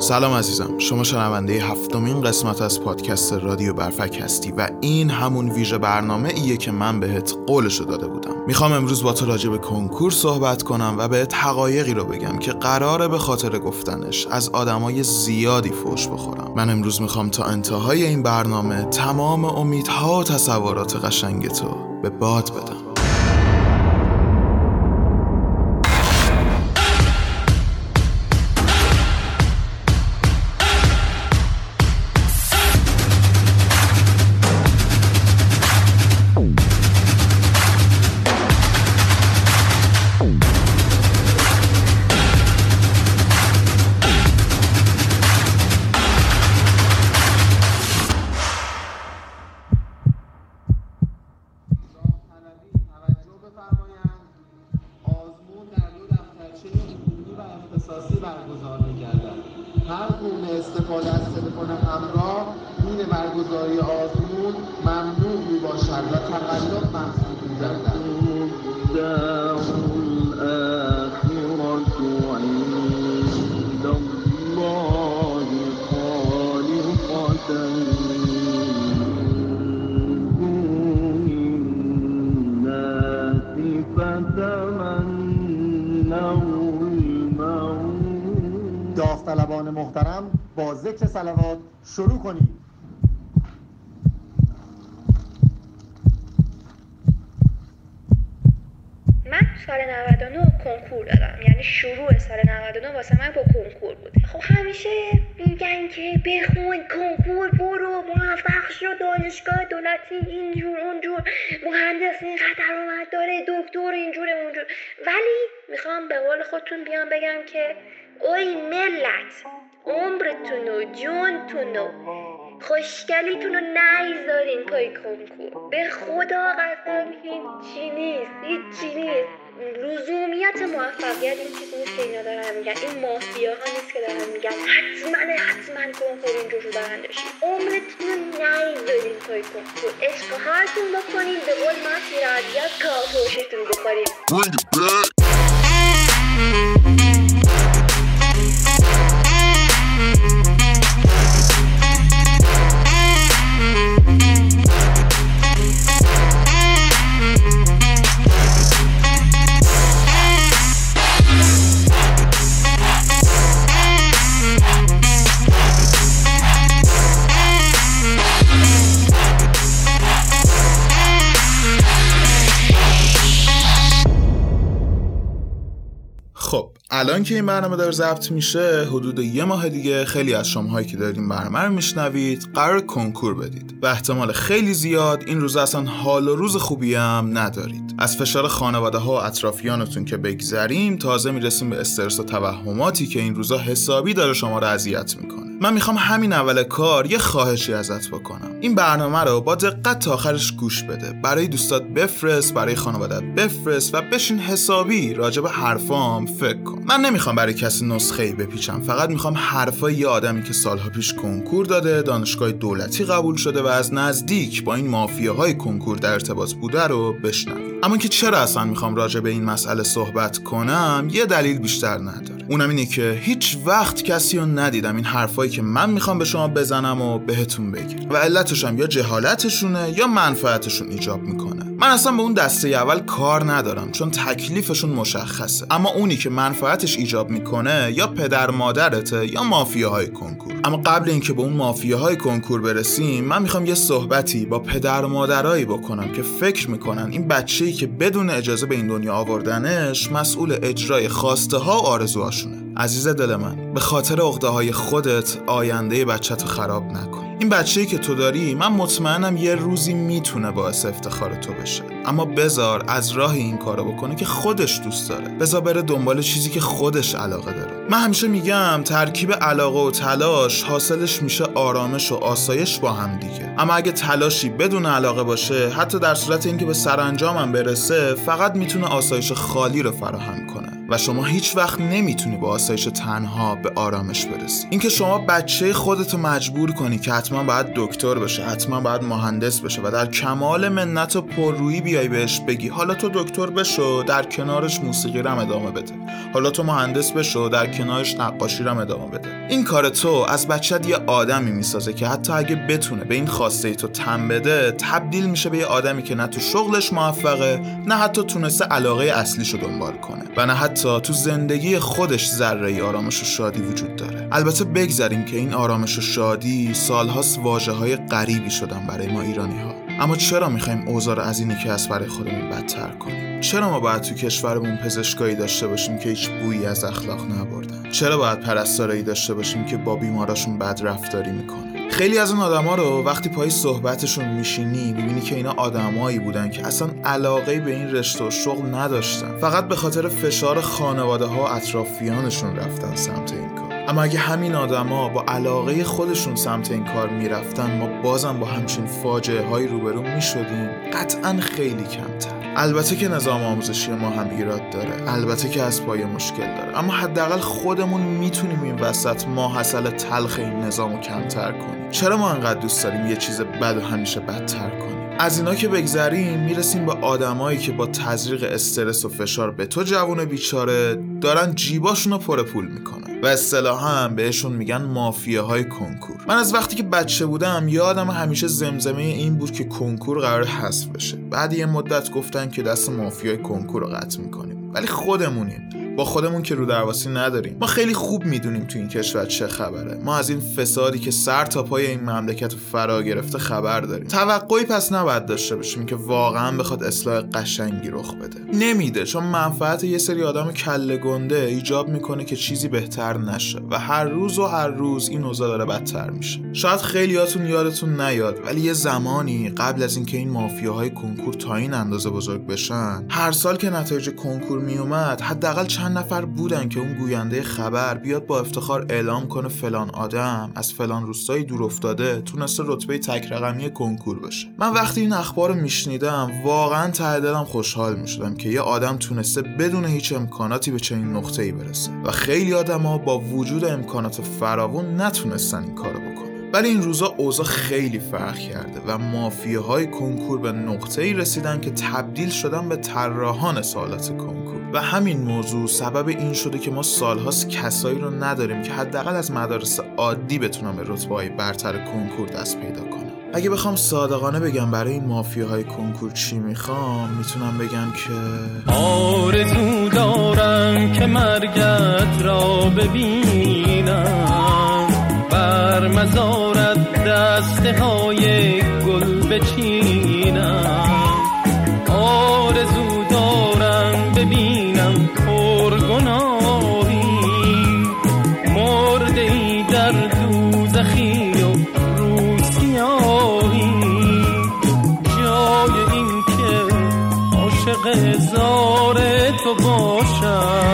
سلام عزیزم. شما شنونده هفتمین قسمت از پادکست رادیو برفک هستی و این همون ویژه برنامه ایه که من بهت قولشو داده بودم. می‌خوام امروز با تو راجع به کنکور صحبت کنم و بهت حقایقی رو بگم که قراره به خاطر گفتنش از آدمای زیادی فوش بخورم. من امروز می‌خوام تا انتهای این برنامه تمام امیدها و تصورات قشنگ تو به باد بدم. ذکر سلوات شروع کنید من سال 99 کنکور دادم یعنی شروع سال 99 واسه من با کنکور بود خب همیشه میگن که بخون کنکور برو موفق شو دانشگاه دولتی اینجور اونجور. مهندس اینقدر درآمد داره دکتر اینجور اونجور. ولی می‌خوام به قول خودتون بیام بگم که اوی ملت. عمرتون و جونتون و خوشگلیتون رو نیذارین پای کنکور. به خدا قسم هیچی نیست هیچی نیست. لزومیت موفقیت این چیز نیست که اینا دارن میگن. این مافیا ها نیست که دارن میگن. حتما حتما کنکور اینجور رو برنده عمرتون رو نیذارین پای کنکور. عشق هرتون بکنین به قول من پیرادیت کافوشتون بخورین. خب الان که این برنامه داره ضبط میشه حدود یه ماه دیگه خیلی از شماهایی که دارین برنامه رو میشنوید قرار کنکور بدید و احتمال خیلی زیاد این روز اصلا حال و روز خوبی هم ندارید. از فشار خانواده ها و اطرافیانتون که بگذریم تازه می‌رسیم به استرس و توهماتی که این روزا حسابی داره شما رو اذیت می‌کنه. من می‌خوام همین اول کار یه خواهشی ازت بکنم. این برنامه رو با دقت تا آخرش گوش بده. برای دوستات بفرست برای خانوادت بفرست و بشین حسابی راجع به حرفام فکر کن. من نمی‌خوام برای کسی نسخه ای بپیچم. فقط می‌خوام حرفای یه آدمی که سالها پیش کنکور داده دانشگاه دولتی قبول شده و از نزدیک با این مافیاهای کنکور در ارتباط بوده رو بشنوی اما که چرا اصلا می‌خوام راجع به این مسئله صحبت کنم یه دلیل بیشتر نداره. اونم اینه که هیچ وقت کسی رو ندیدم این حرفایی که من می‌خوام به شما بزنم و بهتون بگم. و علتش هم یا جهالتشونه یا منفعتشون ایجاب می‌کنه. من اصلا به اون دسته اول کار ندارم چون تکلیفشون مشخصه. اما اونی که منفعتش ایجاب می‌کنه یا پدر مادرته یا مافیاهای کنکور. اما قبل اینکه به اون مافیاهای کنکور برسیم من می‌خوام یه صحبتی با پدر مادرایی بکنم که فکر می‌کنن این بچه‌ای که بدون اجازه به این دنیا آوردنش مسئول اجرای خواسته ها و آرزوهاشونه عزیز دل من به خاطر عقده های خودت آینده بچت خراب نکن. این بچه‌ای که تو داری من مطمئنم یه روزی می‌تونه باعث افتخار تو بشه. اما بزار از راه این کارو بکنه که خودش دوست داره. بزار بره دنبال چیزی که خودش علاقه داره. من همیشه میگم ترکیب علاقه و تلاش حاصلش میشه آرامش و آسایش با هم دیگه. اما اگه تلاشی بدون علاقه باشه حتی در صورت اینکه به سرانجامم برسه فقط می‌تونه آسایش خالی رو فراهم کنه. و شما هیچ وقت نمی‌تونی با آسایش تنها به آرامش برسی. اینکه شما بچه خودتو مجبور کنی که حتما باید دکتر بشه حتما باید مهندس بشه و در کمال منت و پررویی بیای بهش بگی حالا تو دکتر بشو در کنارش موسیقی رم ادامه بده. حالا تو مهندس بشو در کنارش نقاشی رم ادامه بده. این کار تو از بچت یه آدمی می‌سازه که حتی اگه بتونه به این خواسته ای تو تم بده تبدیل میشه به یه آدمی که نه تو شغلش موفقه نه حتی تونسته علاقه اصلیشو دنبال کنه. و نه حتی تو زندگی خودش ذره آرامش و شادی وجود داره. البته بگذاریم که این آرامش و شادی سالهاست واجه های غریبی شدن برای ما ایرانی ها اما چرا می‌خوایم اوضاع از اینی که از برای خودمون بدتر کنیم؟ چرا ما باید تو کشورمون پزشکایی داشته باشیم که هیچ بویی از اخلاق نبردن؟ چرا باید پرستارایی داشته باشیم که با بیماراشون بد رفتاری می‌کنن؟ خیلی از اون آدما رو وقتی پای صحبتشون میشینی می‌بینی که اینا آدمایی بودن که اصلا علاقه به این رشته و شغل نداشتن. فقط به خاطر فشار خانواده ها و اطرافیانشون رفتن سمت این کار. اما اگه همین آدما با علاقه خودشون سمت این کار می‌رفتن ما بازم با همچین فاجعه های روبرو می‌شدیم. قطعا خیلی کمتر. البته که نظام آموزشی ما هم ایراد داره. البته که از پای مشکل داره. اما حداقل خودمون می‌تونیم این وسط ما حاصل تلخ این نظام رو کمتر کنیم. چرا ما انقدر دوست داریم یه چیز بد و همیشه بدتر کنیم؟ از اینا که بگذریم می‌رسیم به آدمایی که با تزریق استرس و فشار به تو جوون بیچاره دارن جیباشون رو پر پول می‌کنن و اصطلاحا بهشون میگن مافیاهای کنکور. من از وقتی که بچه بودم یادم همیشه زمزمه این بود که کنکور قرار حذف بشه. بعد یه مدت گفتن که دست مافیای کنکور رو قطع می‌کنیم. ولی خودمونیم. با خودمون که رو درواسی نداریم. ما خیلی خوب می‌دونیم تو این کشور چه خبره. ما از این فسادی که سر تا پای این مملکت فرا گرفته خبر داریم. توقعی پس نباید داشته باشیم که واقعا بخواد اصلاح قشنگی رخ بده. نمیده چون منفعت یه سری آدم کله گنده ایجاب می‌کنه که چیزی بهتر نشه و هر روز و هر روز این اوضاع داره بدتر میشه. شاید خیلیاتون یادتون نیاد ولی یه زمانی قبل از اینکه این مافیاهای کنکور تا این اندازه بزرگ بشن هر سال که نتایج کنکور میومد حداقل چند چند نفر بودن که اون گوینده خبر بیاد با افتخار اعلام کنه فلان آدم از فلان روستایی دور افتاده تونسته رتبه تک رقمی کنکور بشه. من وقتی این اخبار رو میشنیدم واقعا ته دلم خوشحال می‌شدم که یه آدم تونسته بدون هیچ امکاناتی به چنین ای برسه. و خیلی آدما با وجود امکانات فراوون نتونستن این کارو ولی این روزا اوضاع خیلی فرق کرده و مافیاهای کنکور به نقطه ای رسیدن که تبدیل شدن به طراحان سالات کنکور. و همین موضوع سبب این شده که ما سالهاست کسایی رو نداریم که حداقل از مدارس عادی بتونن به رتبه برتر کنکور دست پیدا کنم. اگه بخوام صادقانه بگم برای این مافیاهای کنکور چی می‌خوام می‌تونم بگم که آرزو دارم که مرگت را ببینم. دسته های گل بچینم آرزو دارم ببینم پرگناهی. مرده ای در دوزخی و روسیاهی جای این که عاشق زار تو باشم.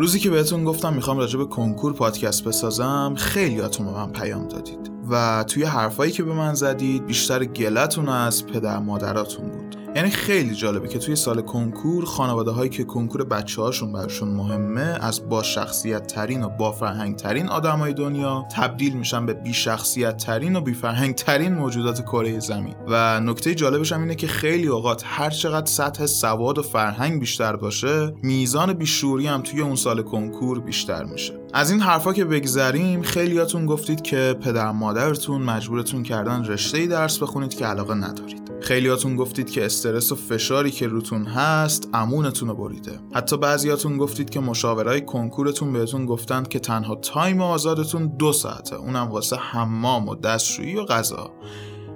روزی که بهتون گفتم می‌خوام راجع به کنکور پادکست بسازم خیلی به من پیام دادید. و توی حرفایی که به من زدید بیشتر گلتون از پدر مادراتون بود. یعنی خیلی جالبه که توی سال کنکور خانواده هایی که کنکور بچه هاشون برشون مهمه از با شخصیت ترین و با فرهنگ ترین آدمای دنیا تبدیل میشن به بی شخصیت ترین و بی فرهنگ ترین موجودات کره زمین. و نکته جالبش هم اینه که خیلی اوقات هر چقدر سطح سواد و فرهنگ بیشتر باشه میزان بیشوری هم توی اون سال کنکور بیشتر میشه. از این حرفا که بگذریم خیلیاتون گفتید که پدر مادرتون مجبورتون کردن رشته درس بخونید که علاقه ندارید. خیلیاتون گفتید که استرس و فشاری که روتون هست امونتون رو بریده. حتی بعضیاتون گفتید که مشاورای کنکورتون بهتون گفتند که تنها تایم آزادتون دو ساعته اونم واسه حمام و دستشویی و غذا.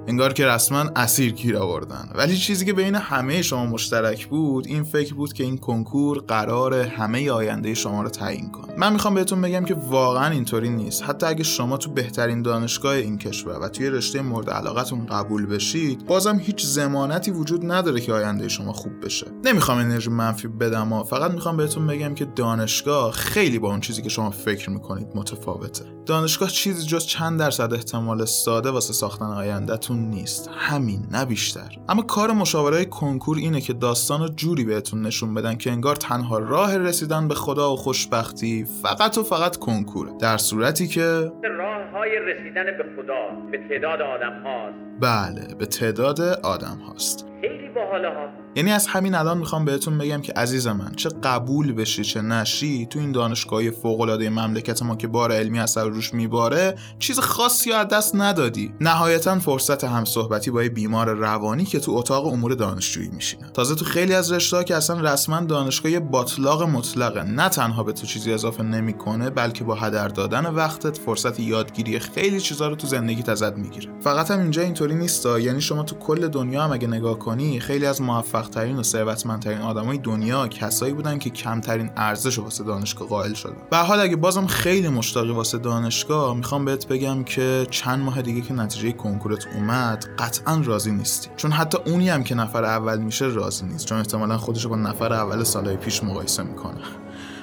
انگار که رسما اسیر گیر آوردن. ولی چیزی که بین همه شما مشترک بود این فکر بود که این کنکور قرار همه آینده شما رو تعیین کنه. من می‌خوام بهتون بگم که واقعا اینطوری نیست. حتی اگه شما تو بهترین دانشگاه این کشور و توی رشته مورد علاقتون قبول بشید بازم هیچ ضمانتی وجود نداره که آینده شما خوب بشه. نمی‌خوام انرژی منفی بدم و فقط می‌خوام بهتون بگم که دانشگاه خیلی با اون چیزی که شما فکر می‌کنید متفاوته. دانشگاه چیزی جز چند درصد احتمال ساده واسه ساختن آیندهتون نیست. همین نه بیشتر. اما کار مشاوره کنکور اینه که داستان رو جوری بهتون نشون بدن که انگار تنها راه رسیدن به خدا و خوشبختی فقط و فقط کنکوره. در صورتی که راه های رسیدن به خدا به تعداد آدم هاست بله به تعداد آدم هاست خیلی باحاله ها. یعنی از همین الان می‌خوام بهتون بگم که عزیز من چه قبول بشی چه نشی تو این دانشگاهی فوق العاده مملکت ما که بار علمی اثر روش میباره چیز خاصی از دست ندادی. نهایتا فرصت هم صحبتی با یه بیمار روانی که تو اتاق امور دانشجویی میشینه. تازه تو خیلی از رشته که اصلا رسما دانشگاه باطلاق مطلقه. نه تنها به تو چیزی اضافه نمی‌کنه بلکه با هدر دادن وقتت فرصت یادگیری خیلی چیزا رو تو زندگیت ازت می‌گیره. فقط هم اینجا اینطوری نیستا. یعنی شما تو کل دنیا هم اگه نگاه کنی خیلی از موفق ترین و ثروتمندترین آدمای دنیا کسایی بودن که کمترین ارزش واسه دانشگاه قائل شدن. به حال اگه بازم خیلی مشتاقی واسه دانشگاه می‌خوام بهت بگم که چند ماه دیگه که نتیجه کنکورت اومد قطعا راضی نیستی. چون حتی اونی هم که نفر اول میشه راضی نیست. چون احتمالا خودش با نفر اول سالهای پیش مقایسه می‌کنه.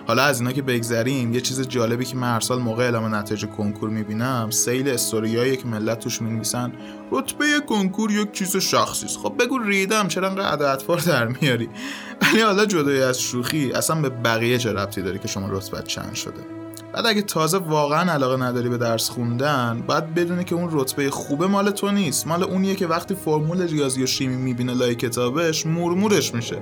حالا از اینا که بگذریم یه چیز جالبی که من هر سال موقع اعلام نتایج کنکور می‌بینم سیل استوریایی که ملت توش می‌نویسن رتبه کنکور یک چیز شخصی است. خب بگو ریدم چرا انقدر اطفال در میاری؟ ولی حالا جدای از شوخی اصلا به بقیه چه ربطی داره که شما رتبت چند شده؟ بعد اگه تازه واقعا علاقه نداری به درس خوندن بعد بدونی که اون رتبه خوبه مال تو نیست. مال اونیه که وقتی فرمول ریاضی و شیمی می‌بینه لای کتابش مورمورش میشه.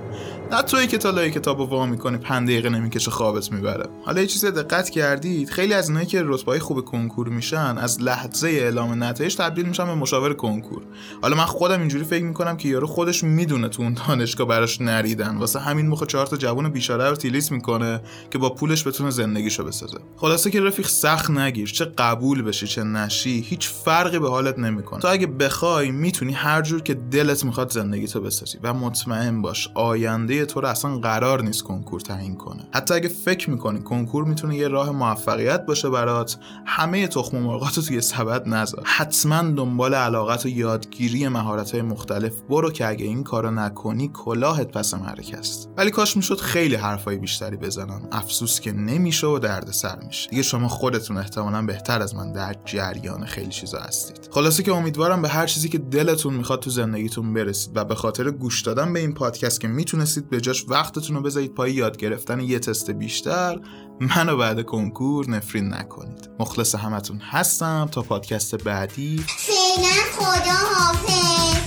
نه تویی که تا لای کتابو وا می‌کنی پنج دقیقه نمی‌کشه خوابت می‌بره. حالا یه چیزی دقت کردید خیلی از اینایی که رتبه خوب کنکور میشن از لحظه اعلام نتایج تبدیل میشن به مشاور کنکور. حالا من خودم اینجوری فکر می‌کنم که یارو خودش می‌دونه تو اون دانشگاه براش نریدن. واسه همین مخ چهار تا جوون بیچاره رو تیلیس می‌کنه که با پولش بتونه زندگیشو بسازه. خلاصه که رفیق سخت نگیر چه قبول بشی چه نشی هیچ فرقی به حالت نمی‌کنه. تو اگه بخوای می‌تونی هر جور که دلت می‌خواد زندگی تو بسازی و مطمئن باش آینده تو رو اصلا قرار نیست کنکور تعیین کنه. حتی اگه فکر می‌کنی کنکور می‌تونه یه راه موفقیت باشه برات همه تخم مرغات رو توی سبد نذار. حتما دنبال علاقت و یادگیری مهارت های مختلف برو که اگه این کارو نکنی کلاهت پس مرک است. ولی کاش می‌شد خیلی حرفای بیشتری بزنم. افسوس که نمیشه و دردسر میشه. دیگه شما خودتون احتمالا بهتر از من در جریان خیلی چیزا هستید. خلاصه که امیدوارم به هر چیزی که دلتون می‌خواد تو زندگیتون برسید و به خاطر گوش دادن به این پادکست که می‌تونستید به جاش وقتتون رو بذارید پای یاد گرفتن یه تست بیشتر منو بعد کنکور نفرین نکنید. مخلص همتون هستم تا پادکست بعدی. فعلا خدا حافظ.